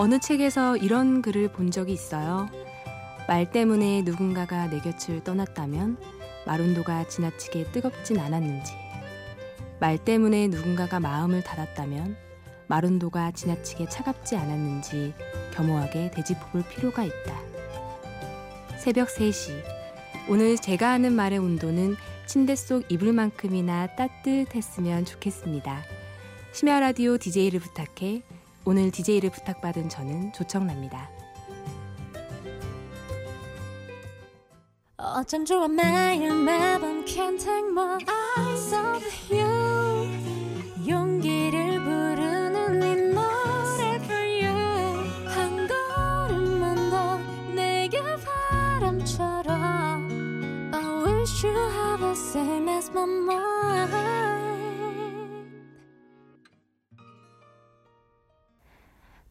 어느 책에서 이런 글을 본 적이 있어요. 말 때문에 누군가가 내 곁을 떠났다면 마룬도가 지나치게 뜨겁진 않았는지, 말 때문에 누군가가 마음을 닫았다면 마룬도가 지나치게 차갑지 않았는지 겸허하게 되짚어볼 필요가 있다. 새벽 3시. 오늘 제가 하는 말의 온도는 침대 속 이불만큼이나 따뜻했으면 좋겠습니다. 심야 라디오 DJ를 부탁해. 오늘 DJ를 부탁받은 저는 조청랍니다. 어쩜 좋아 매일 매번 can't take my eyes off you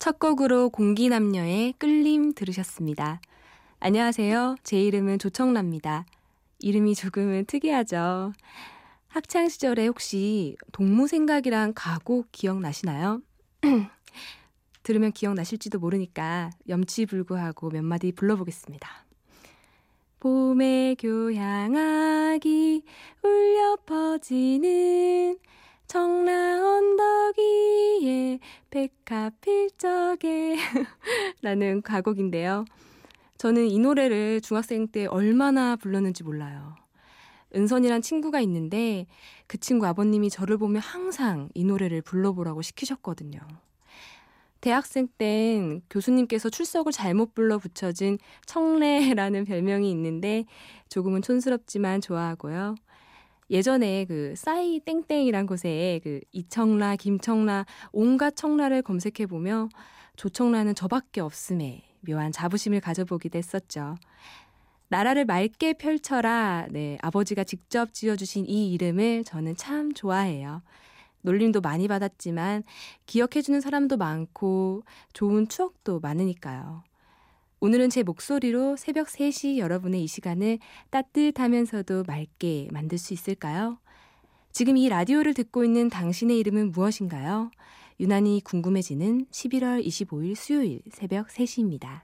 첫 곡으로 공기남녀의 끌림 들으셨습니다. 안녕하세요. 제 이름은 조청라입니다. 이름이 조금은 특이하죠. 학창 시절에 혹시 동무생각이랑 가곡 기억나시나요? 들으면 기억나실지도 모르니까 염치불구하고 몇 마디 불러보겠습니다. 봄의 교향악이 울려 퍼지는 청라 언덕 위에 백합필 적에 라는 가곡인데요. 저는 이 노래를 중학생 때 얼마나 불렀는지 몰라요. 은선이란 친구가 있는데 그 친구 아버님이 저를 보면 항상 이 노래를 불러보라고 시키셨거든요. 대학생 땐 교수님께서 출석을 잘못 불러 붙여진 청래라는 별명이 있는데 조금은 촌스럽지만 좋아하고요. 예전에 그 싸이 땡땡이란 곳에 그 이청라, 김청라, 온갖 청라를 검색해 보며 조청라는 저밖에 없음에 묘한 자부심을 가져보기도 했었죠. 나라를 맑게 펼쳐라. 네, 아버지가 직접 지어주신 이 이름을 저는 참 좋아해요. 놀림도 많이 받았지만 기억해주는 사람도 많고 좋은 추억도 많으니까요. 오늘은 제 목소리로 새벽 3시 여러분의 이 시간을 따뜻하면서도 맑게 만들 수 있을까요? 지금 이 라디오를 듣고 있는 당신의 이름은 무엇인가요? 유난히 궁금해지는 11월 25일 수요일 새벽 3시입니다.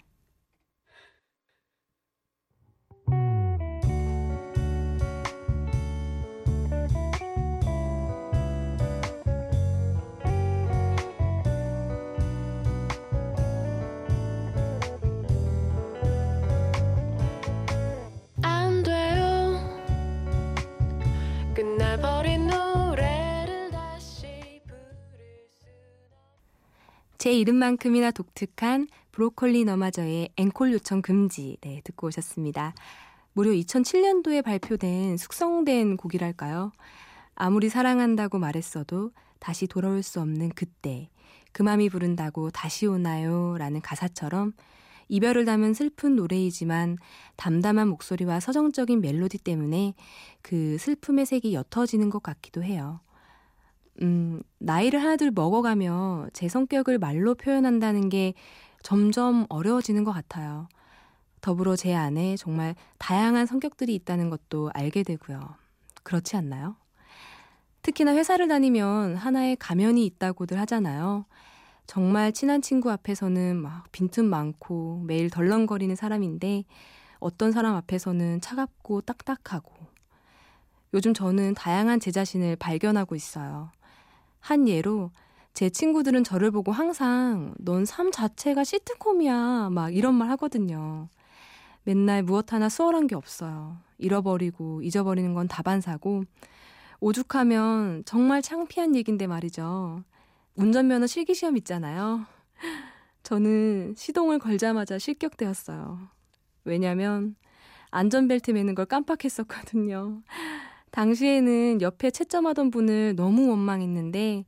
제 이름만큼이나 독특한 브로콜리 너마저의 앵콜 요청 금지 네, 듣고 오셨습니다. 무려 2007년도에 발표된 숙성된 곡이랄까요? 아무리 사랑한다고 말했어도 다시 돌아올 수 없는 그때 그 맘이 부른다고 다시 오나요? 라는 가사처럼 이별을 담은 슬픈 노래이지만 담담한 목소리와 서정적인 멜로디 때문에 그 슬픔의 색이 옅어지는 것 같기도 해요. 음, 나이를 하나둘 먹어가며 제 성격을 말로 표현한다는 게 점점 어려워지는 것 같아요. 더불어 제 안에 정말 다양한 성격들이 있다는 것도 알게 되고요. 그렇지 않나요? 특히나 회사를 다니면 하나의 가면이 있다고들 하잖아요. 정말 친한 친구 앞에서는 막 빈틈 많고 매일 덜렁거리는 사람인데 어떤 사람 앞에서는 차갑고 딱딱하고 요즘 저는 다양한 제 자신을 발견하고 있어요. 한 예로 제 친구들은 저를 보고 항상 넌 삶 자체가 시트콤이야 막 이런 말 하거든요. 맨날 무엇 하나 수월한 게 없어요. 잃어버리고 잊어버리는 건 다반사고 오죽하면 정말 창피한 얘긴데 말이죠. 운전면허 실기시험 있잖아요. 저는 시동을 걸자마자 실격되었어요. 왜냐면 안전벨트 매는 걸 깜빡했었거든요. 당시에는 옆에 채점하던 분을 너무 원망했는데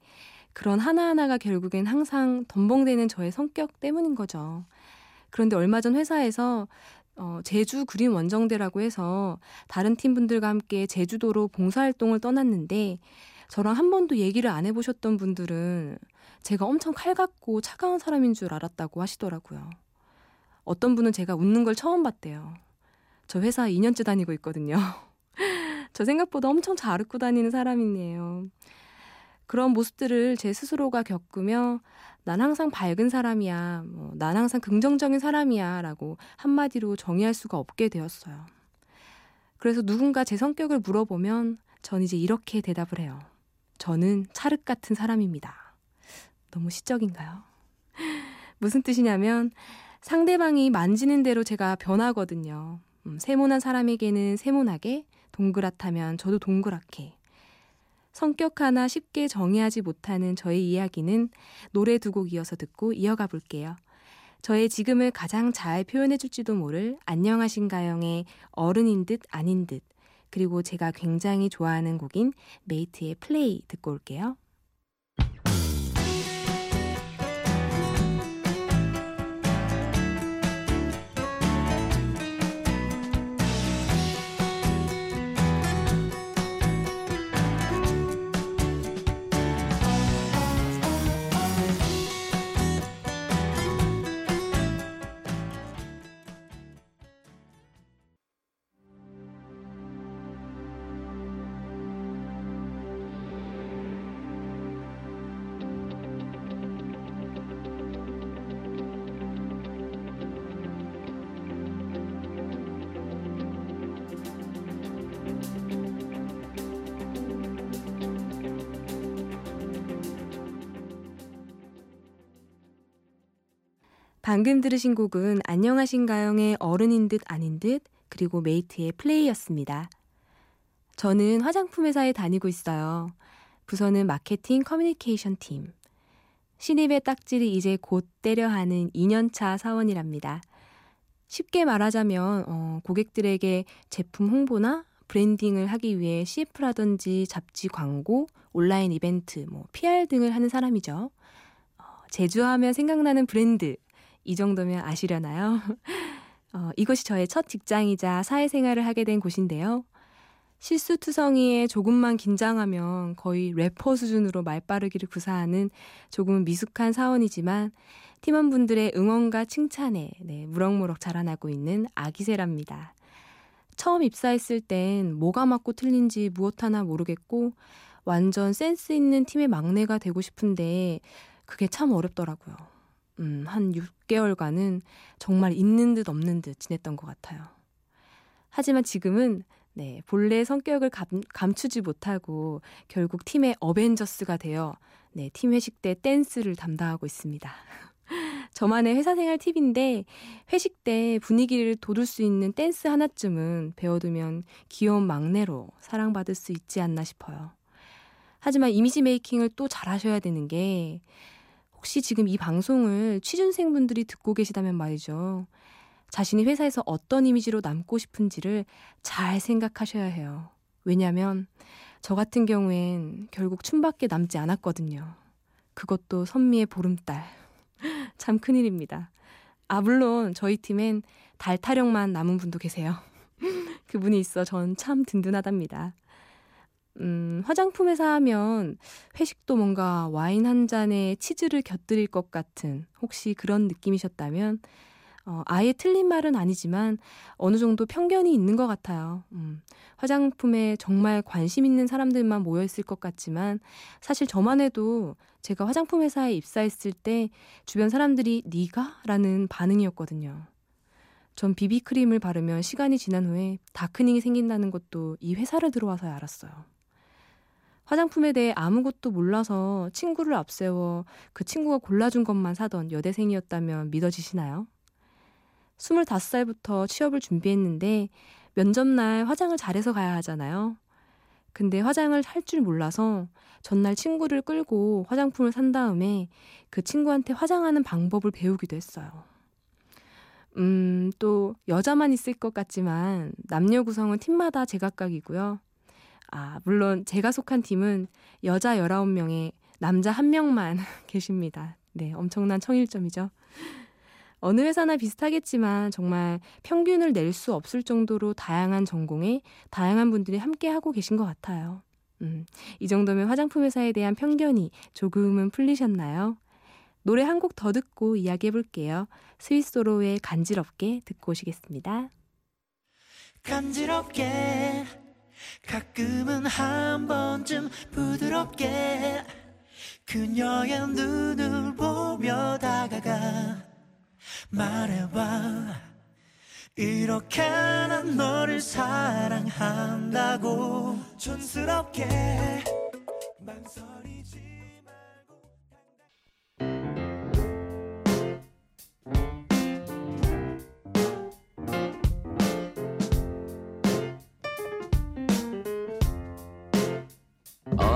그런 하나하나가 결국엔 항상 덤벙대는 저의 성격 때문인 거죠. 그런데 얼마 전 회사에서 어, 제주 그림 원정대라고 해서 다른 팀 분들과 함께 제주도로 봉사활동을 떠났는데 저랑 한 번도 얘기를 안 해보셨던 분들은 제가 엄청 칼 같고 차가운 사람인 줄 알았다고 하시더라고요. 어떤 분은 제가 웃는 걸 처음 봤대요. 저 회사 2년째 다니고 있거든요. 저 생각보다 엄청 잘 웃고 다니는 사람이네요. 그런 모습들을 제 스스로가 겪으며 난 항상 밝은 사람이야, 뭐, 난 항상 긍정적인 사람이야 라고 한마디로 정의할 수가 없게 되었어요. 그래서 누군가 제 성격을 물어보면 전 이제 이렇게 대답을 해요. 저는 찰흙 같은 사람입니다. 너무 시적인가요? 무슨 뜻이냐면 상대방이 만지는 대로 제가 변하거든요. 음, 세모난 사람에게는 세모나게, 동그랗다면 저도 동그랗게. 성격 하나 쉽게 정의하지 못하는 저의 이야기는 노래 두 곡 이어서 듣고 이어가 볼게요. 저의 지금을 가장 잘 표현해 줄지도 모를 안녕하신가영의 어른인 듯 아닌 듯 그리고 제가 굉장히 좋아하는 곡인 메이트의 플레이 듣고 올게요. 방금 들으신 곡은 안녕하신가영의 어른인 듯 아닌 듯 그리고 메이트의 플레이였습니다. 저는 화장품 회사에 다니고 있어요. 부서는 마케팅 커뮤니케이션 팀. 신입의 딱지를 이제 곧 떼려 하는 2년차 사원이랍니다. 쉽게 말하자면 어, 고객들에게 제품 홍보나 branding을 하기 위해 CF라든지 잡지 광고, 온라인 이벤트, 뭐 PR 등을 하는 사람이죠. 어, 제주하면 생각나는 브랜드 이 정도면 아시려나요? 어, 이것이 저의 첫 직장이자 사회생활을 하게 된 곳인데요. 실수투성이에 조금만 긴장하면 거의 래퍼 수준으로 말빠르기를 구사하는 조금 미숙한 사원이지만 팀원분들의 응원과 칭찬에 네, 무럭무럭 자라나고 있는 아기새랍니다. 처음 입사했을 땐 뭐가 맞고 틀린지 무엇 하나 모르겠고 완전 센스 있는 팀의 막내가 되고 싶은데 그게 참 어렵더라고요. 음, 한 6개월간은 정말 있는 듯 없는 듯 지냈던 것 같아요. 하지만 지금은 네, 본래 성격을 감, 감추지 못하고 결국 팀의 어벤져스가 되어 네, 팀 회식 때 댄스를 담당하고 있습니다. 저만의 회사 생활 팁인데 회식 때 분위기를 돋울 수 있는 댄스 하나쯤은 배워두면 귀여운 막내로 사랑받을 수 있지 않나 싶어요. 하지만 이미지 메이킹을 또 잘하셔야 되는 게 혹시 지금 이 방송을 취준생분들이 듣고 계시다면 말이죠. 자신이 회사에서 어떤 이미지로 남고 싶은지를 잘 생각하셔야 해요. 왜냐면 저 같은 경우엔 결국 춤밖에 남지 않았거든요. 그것도 선미의 보름달. 참 큰일입니다. 아, 물론 저희 팀엔 달 타령만 남은 분도 계세요. 그분이 있어 전 참 든든하답니다. 음, 화장품 회사 하면 회식도 뭔가 와인 한 잔에 치즈를 곁들일 것 같은 혹시 그런 느낌이셨다면 어, 아예 틀린 말은 아니지만 어느 정도 편견이 있는 것 같아요. 음, 화장품에 정말 관심 있는 사람들만 모여 있을 것 같지만 사실 저만 해도 제가 화장품 회사에 입사했을 때 주변 사람들이 네가? 라는 반응이었거든요. 전 비비크림을 바르면 시간이 지난 후에 다크닝이 생긴다는 것도 이 회사를 들어와서 알았어요. 화장품에 대해 아무것도 몰라서 친구를 앞세워 그 친구가 골라준 것만 사던 여대생이었다면 믿어지시나요? 25살부터 취업을 준비했는데 면접날 화장을 잘해서 가야 하잖아요. 근데 화장을 할 줄 몰라서 전날 친구를 끌고 화장품을 산 다음에 그 친구한테 화장하는 방법을 배우기도 했어요. 음, 또 여자만 있을 것 같지만 남녀 구성은 팀마다 제각각이고요. 아, 물론 제가 속한 팀은 여자 19명에 남자 1명만 계십니다. 네, 엄청난 청일점이죠. 어느 회사나 비슷하겠지만 정말 평균을 낼 수 없을 정도로 다양한 전공에 다양한 분들이 함께 하고 계신 것 같아요. 음, 이 정도면 화장품 회사에 대한 편견이 조금은 풀리셨나요? 노래 한 곡 더 듣고 이야기해 볼게요. 스위스로의 간지럽게 듣고 오시겠습니다. 간지럽게 가끔은 한 번쯤 부드럽게 그녀의 눈을 보며 다가가 말해봐. 이렇게 난 너를 사랑한다고 촌스럽게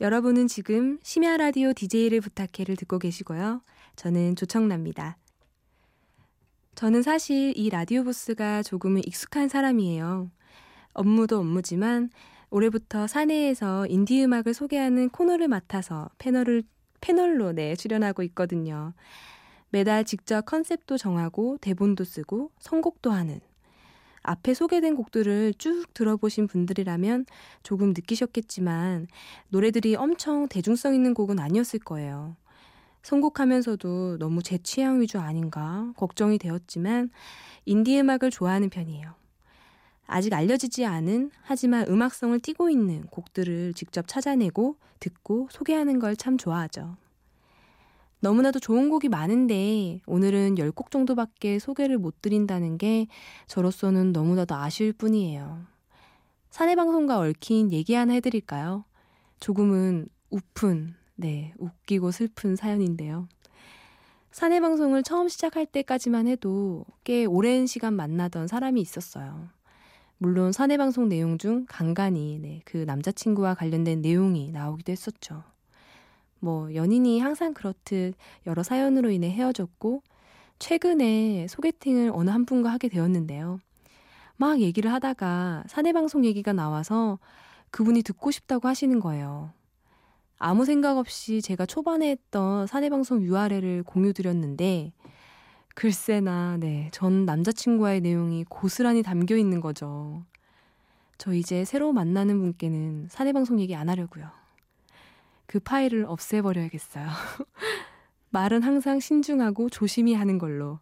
여러분은 지금 심야 라디오 DJ를 부탁해를 듣고 계시고요. 저는 조청라입니다. 저는 사실 이 라디오 부스가 조금은 익숙한 사람이에요. 업무도 업무지만 올해부터 사내에서 인디 음악을 소개하는 코너를 맡아서 패널을 패널로 네, 출연하고 있거든요. 매달 직접 컨셉도 정하고 대본도 쓰고 선곡도 하는 앞에 소개된 곡들을 쭉 들어보신 분들이라면 조금 느끼셨겠지만 노래들이 엄청 대중성 있는 곡은 아니었을 거예요. 선곡하면서도 너무 제 취향 위주 아닌가 걱정이 되었지만 인디 음악을 좋아하는 편이에요. 아직 알려지지 않은 하지만 음악성을 띠고 있는 곡들을 직접 찾아내고 듣고 소개하는 걸 참 좋아하죠. 너무나도 좋은 곡이 많은데 오늘은 10곡 정도밖에 소개를 못 드린다는 게 저로서는 너무나도 아쉬울 뿐이에요. 사내방송과 얽힌 얘기 하나 해드릴까요? 조금은 우픈, 네, 웃기고 슬픈 사연인데요. 사내방송을 처음 시작할 때까지만 해도 꽤 오랜 시간 만나던 사람이 있었어요. 물론 사내방송 내용 중 간간히 네, 그 남자친구와 관련된 내용이 나오기도 했었죠. 뭐 연인이 항상 그렇듯 여러 사연으로 인해 헤어졌고 최근에 소개팅을 어느 한 분과 하게 되었는데요. 막 얘기를 하다가 사내방송 얘기가 나와서 그분이 듣고 싶다고 하시는 거예요. 아무 생각 없이 제가 초반에 했던 사내방송 URL을 공유드렸는데 글쎄나 네, 전 남자친구와의 내용이 고스란히 담겨 있는 거죠. 저 이제 새로 만나는 분께는 사내방송 얘기 안 하려고요. 그 파일을 없애버려야겠어요. 말은 항상 신중하고 조심히 하는 걸로.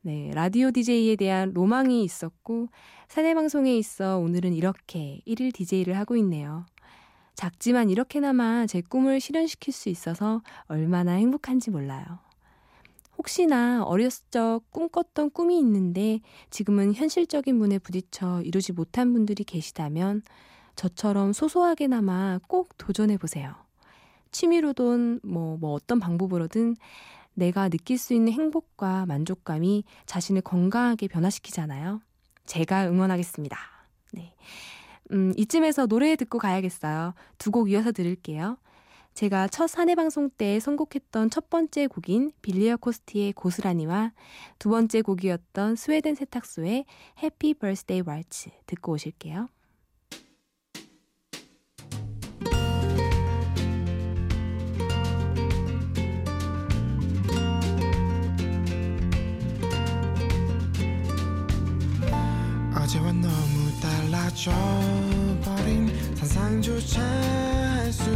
네, 라디오 DJ에 대한 로망이 있었고, 사내방송에 있어 오늘은 이렇게 1일 DJ를 하고 있네요. 작지만 이렇게나마 제 꿈을 실현시킬 수 있어서 얼마나 행복한지 몰라요. 혹시나 어렸을 적 꿈꿨던 꿈이 있는데 지금은 현실적인 문에 부딪혀 이루지 못한 분들이 계시다면 저처럼 소소하게나마 꼭 도전해 보세요. 취미로든 뭐, 뭐 어떤 방법으로든 내가 느낄 수 있는 행복과 만족감이 자신을 건강하게 변화시키잖아요. 제가 응원하겠습니다. 네. 음, 이쯤에서 노래 듣고 가야겠어요. 두 곡 이어서 들을게요. 제가 첫 사내 방송 때 선곡했던 첫 번째 곡인 빌리어 코스티의 고스란히와 두 번째 곡이었던 스웨덴 세탁소의 해피 버스데이 왈츠 듣고 오실게요. 달라져 버린 상상조차 할 수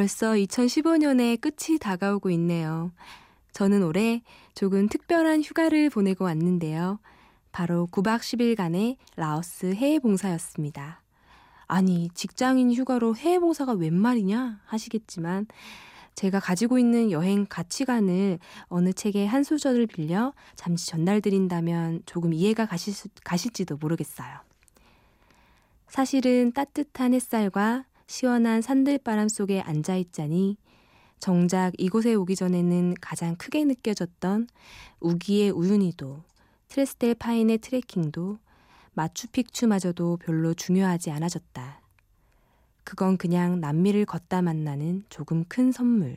벌써 2015년의 끝이 다가오고 있네요. 저는 올해 조금 특별한 휴가를 보내고 왔는데요. 바로 9박 10일간의 라오스 해외 봉사였습니다. 아니, 직장인 휴가로 해외 봉사가 웬 말이냐 하시겠지만 제가 가지고 있는 여행 가치관을 어느 책의 한 소절을 빌려 잠시 전달드린다면 조금 이해가 가실 수, 가실지도 모르겠어요. 사실은 따뜻한 햇살과 시원한 산들바람 속에 앉아 있자니 정작 이곳에 오기 전에는 가장 크게 느껴졌던 우기의 우윤희도 트레스텔 파인의 트레킹도 마추픽추마저도 별로 중요하지 않아졌다. 그건 그냥 남미를 걷다 만나는 조금 큰 선물.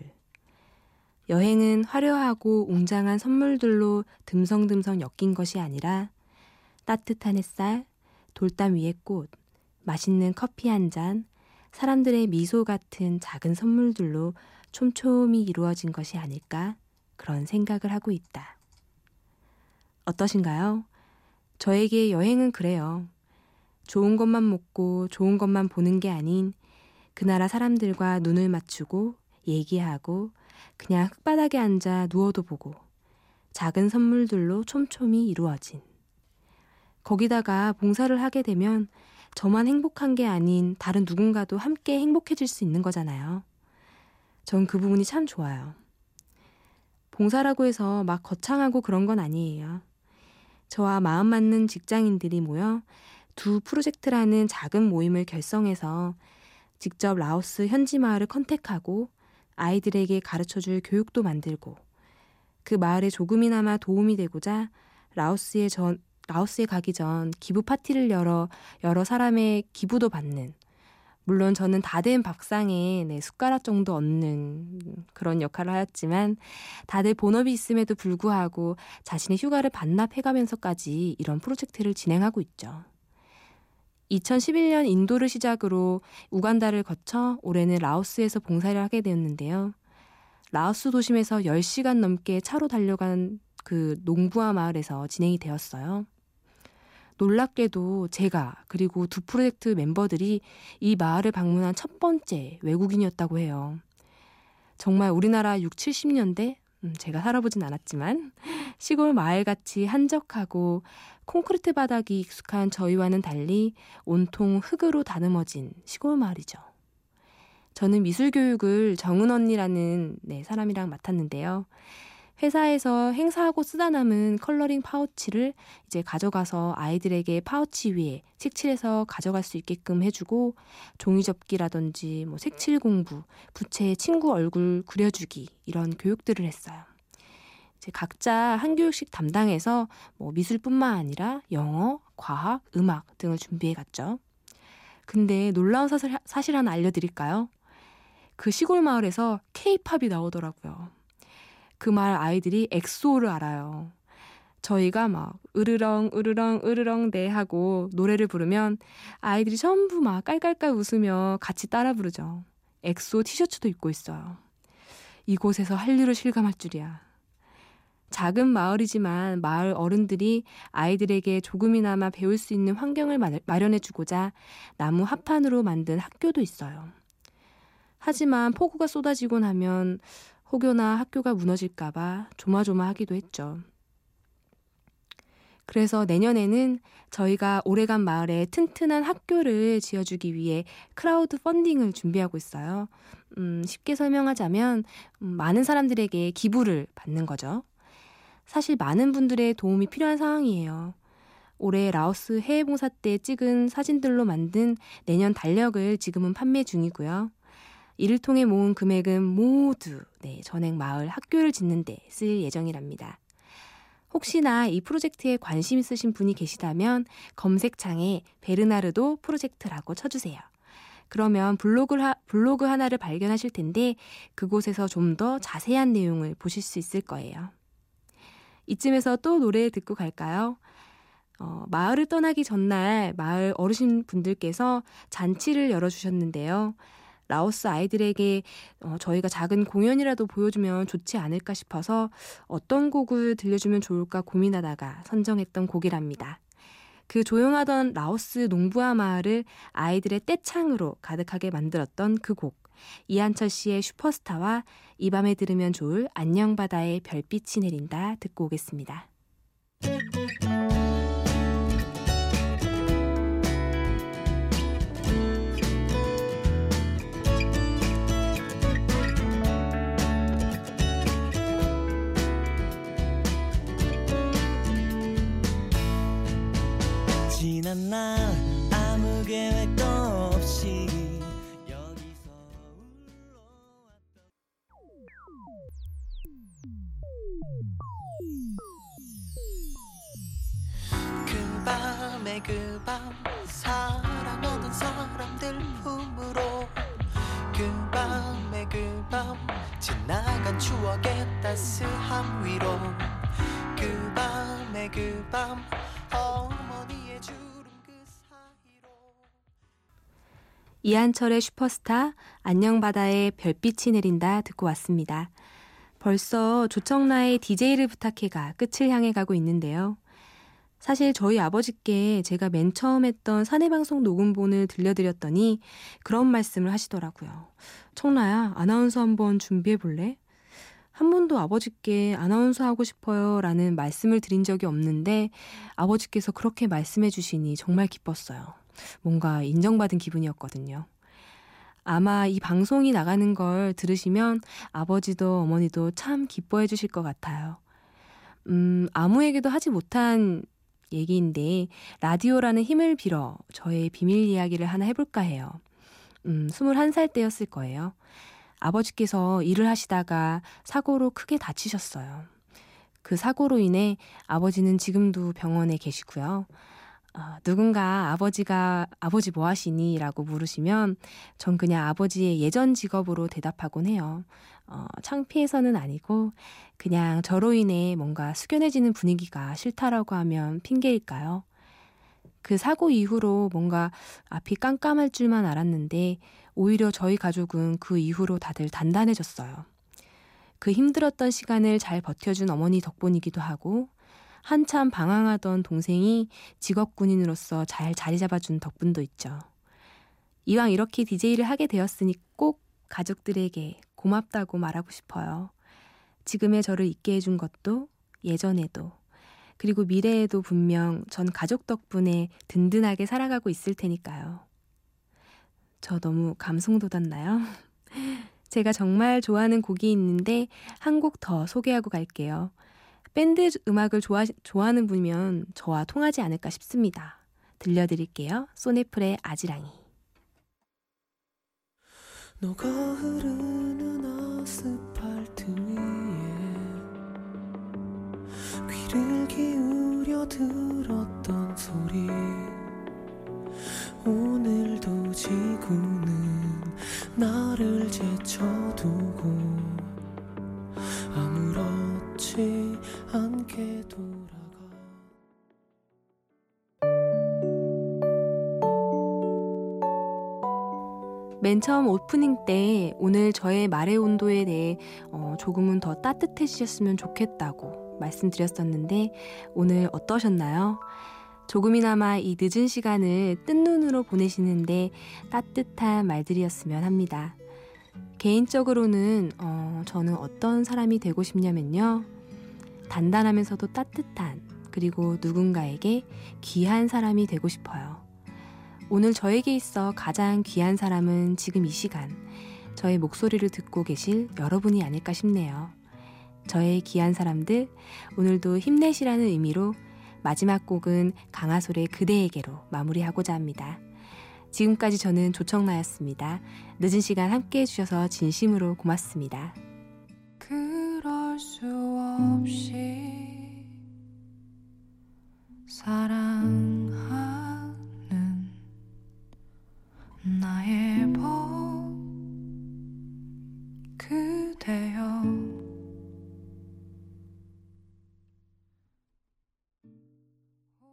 여행은 화려하고 웅장한 선물들로 듬성듬성 엮인 것이 아니라 따뜻한 햇살, 돌담 위의 꽃, 맛있는 커피 한 잔, 사람들의 미소 같은 작은 선물들로 촘촘히 이루어진 것이 아닐까 그런 생각을 하고 있다. 어떠신가요? 저에게 여행은 그래요. 좋은 것만 먹고 좋은 것만 보는 게 아닌 그 나라 사람들과 눈을 맞추고 얘기하고 그냥 흙바닥에 앉아 누워도 보고 작은 선물들로 촘촘히 이루어진 거기다가 봉사를 하게 되면 저만 행복한 게 아닌 다른 누군가도 함께 행복해질 수 있는 거잖아요. 전 그 부분이 참 좋아요. 봉사라고 해서 막 거창하고 그런 건 아니에요. 저와 마음 맞는 직장인들이 모여 두 프로젝트라는 작은 모임을 결성해서 직접 라오스 현지 마을을 컨택하고 아이들에게 가르쳐 줄 교육도 만들고 그 마을에 조금이나마 도움이 되고자 라오스에 전 라오스에 가기 전 기부 파티를 열어 여러 사람의 기부도 받는 물론 저는 다 된 밥상에 네, 숟가락 정도 얻는 그런 역할을 하였지만 다들 본업이 있음에도 불구하고 자신의 휴가를 반납해가면서까지 이런 프로젝트를 진행하고 있죠. 2011년 인도를 시작으로 우간다를 거쳐 올해는 라오스에서 봉사를 하게 되었는데요. 라오스 도심에서 10시간 넘게 차로 달려간 그 농부화 마을에서 진행이 되었어요. 놀랍게도 제가 그리고 두 프로젝트 멤버들이 이 마을을 방문한 첫 번째 외국인이었다고 해요. 정말 우리나라 6, 70년대 음, 제가 살아보진 않았지만 시골 마을같이 한적하고 콘크리트 바닥이 익숙한 저희와는 달리 온통 흙으로 다듬어진 시골 마을이죠. 저는 미술 교육을 정은 언니라는 네, 사람이랑 맡았는데요. 회사에서 행사하고 쓰다 남은 coloring pouch를 이제 가져가서 아이들에게 파우치 위에 색칠해서 가져갈 수 있게끔 해주고 종이 접기라든지 뭐 색칠 공부, 부채에 친구 얼굴 그려주기 이런 교육들을 했어요. 이제 각자 한 교육씩 담당해서 뭐 미술뿐만 아니라 영어, 과학, 음악 등을 준비해 갔죠. 근데 놀라운 사실, 사실 하나 알려드릴까요? 그 시골 마을에서 케이팝이 나오더라고요. 그 마을 아이들이 엑소를 알아요. 저희가 막 으르렁 으르렁 으르렁 네 하고 노래를 부르면 아이들이 전부 막 깔깔깔 웃으며 같이 따라 부르죠. 엑소 티셔츠도 입고 있어요. 이곳에서 한류를 실감할 줄이야. 작은 마을이지만 마을 어른들이 아이들에게 조금이나마 배울 수 있는 환경을 마련해 주고자 나무 합판으로 만든 학교도 있어요. 하지만 폭우가 쏟아지고 나면 혹여나 학교가 무너질까봐 조마조마하기도 했죠. 그래서 내년에는 저희가 오래간 마을에 튼튼한 학교를 지어주기 위해 crowd funding을 준비하고 있어요. 음, 쉽게 설명하자면 음, 많은 사람들에게 기부를 받는 거죠. 사실 많은 분들의 도움이 필요한 상황이에요. 올해 라오스 해외봉사 때 찍은 사진들로 만든 내년 달력을 지금은 판매 중이고요. 이를 통해 모은 금액은 모두 네, 전액 마을 학교를 짓는 데 쓸 예정이랍니다. 혹시나 이 프로젝트에 관심 있으신 분이 계시다면 검색창에 베르나르도 프로젝트라고 쳐주세요. 그러면 블로그, 하, 블로그 하나를 발견하실 텐데 그곳에서 좀 더 자세한 내용을 보실 수 있을 거예요. 이쯤에서 또 노래 듣고 갈까요? 어, 마을을 떠나기 전날 마을 어르신 분들께서 잔치를 열어주셨는데요. 라오스 아이들에게 어, 저희가 작은 공연이라도 보여주면 좋지 않을까 싶어서 어떤 곡을 들려주면 좋을까 고민하다가 선정했던 곡이랍니다. 그 조용하던 라오스 농부화 마을을 아이들의 떼창으로 가득하게 만들었던 그 곡. 이한철 씨의 슈퍼스타와 이 밤에 들으면 좋을 안녕 바다의 별빛이 내린다 듣고 오겠습니다. 지난 날 아무 계획도 없이 여기서 그 밤에 그 밤 사랑하던 사람들 품으로 그 밤에 그 밤 지나간 추억의 따스함 위로 그 밤에 그밤 이한철의 슈퍼스타 안녕 바다에 별빛이 내린다 듣고 왔습니다. 벌써 조청라의 DJ를 부탁해가 끝을 향해 가고 있는데요. 사실 저희 아버지께 제가 맨 처음 했던 사내방송 녹음본을 들려드렸더니 그런 말씀을 하시더라고요. 청라야, 아나운서 한번 준비해 볼래? 한 번도 아버지께 아나운서 하고 싶어요 라는 말씀을 드린 적이 없는데 아버지께서 그렇게 말씀해 주시니 정말 기뻤어요. 뭔가 인정받은 기분이었거든요. 아마 이 방송이 나가는 걸 들으시면 아버지도 어머니도 참 기뻐해 주실 것 같아요. 음, 아무에게도 하지 못한 얘기인데, 라디오라는 힘을 빌어 저의 비밀 이야기를 하나 해볼까 해요. 음, 21살 때였을 거예요. 아버지께서 일을 하시다가 사고로 크게 다치셨어요. 그 사고로 인해 아버지는 지금도 병원에 계시고요. 어, 누군가 아버지가 아버지 뭐 하시니? 라고 물으시면 전 그냥 아버지의 예전 직업으로 대답하곤 해요. 어, 창피해서는 아니고 그냥 저로 인해 뭔가 숙연해지는 분위기가 싫다라고 하면 핑계일까요? 그 사고 이후로 뭔가 앞이 깜깜할 줄만 알았는데 오히려 저희 가족은 그 이후로 다들 단단해졌어요. 그 힘들었던 시간을 잘 버텨준 어머니 덕분이기도 하고 한참 방황하던 동생이 직업 군인으로서 잘 자리 잡아준 덕분도 있죠. 이왕 이렇게 DJ를 하게 되었으니 꼭 가족들에게 고맙다고 말하고 싶어요. 지금의 저를 있게 해준 것도 예전에도 그리고 미래에도 분명 전 가족 덕분에 든든하게 살아가고 있을 테니까요. 저 너무 감성 돋았나요? 제가 정말 좋아하는 곡이 있는데 한 곡 더 소개하고 갈게요. 밴드 음악을 좋아, 좋아하는 분이면 저와 통하지 않을까 싶습니다. 들려드릴게요. 소네플의 아지랑이. 녹아 흐르는 아스팔트 위에 귀를 기울여 들었던 소리 맨 처음 오프닝 때 오늘 저의 말의 온도에 대해 어, 조금은 더 따뜻해지셨으면 좋겠다고 말씀드렸었는데 오늘 어떠셨나요? 조금이나마 이 늦은 시간을 뜬 눈으로 보내시는데 따뜻한 말들이었으면 합니다. 개인적으로는 어, 저는 어떤 사람이 되고 싶냐면요. 단단하면서도 따뜻한 그리고 누군가에게 귀한 사람이 되고 싶어요. 오늘 저에게 있어 가장 귀한 사람은 지금 이 시간 저의 목소리를 듣고 계실 여러분이 아닐까 싶네요. 저의 귀한 사람들 오늘도 힘내시라는 의미로 마지막 곡은 강하솔의 그대에게로 마무리하고자 합니다. 지금까지 저는 조청나였습니다. 늦은 시간 함께 해주셔서 진심으로 고맙습니다. 그럴 수 없이 사랑 나의 봄 그대여.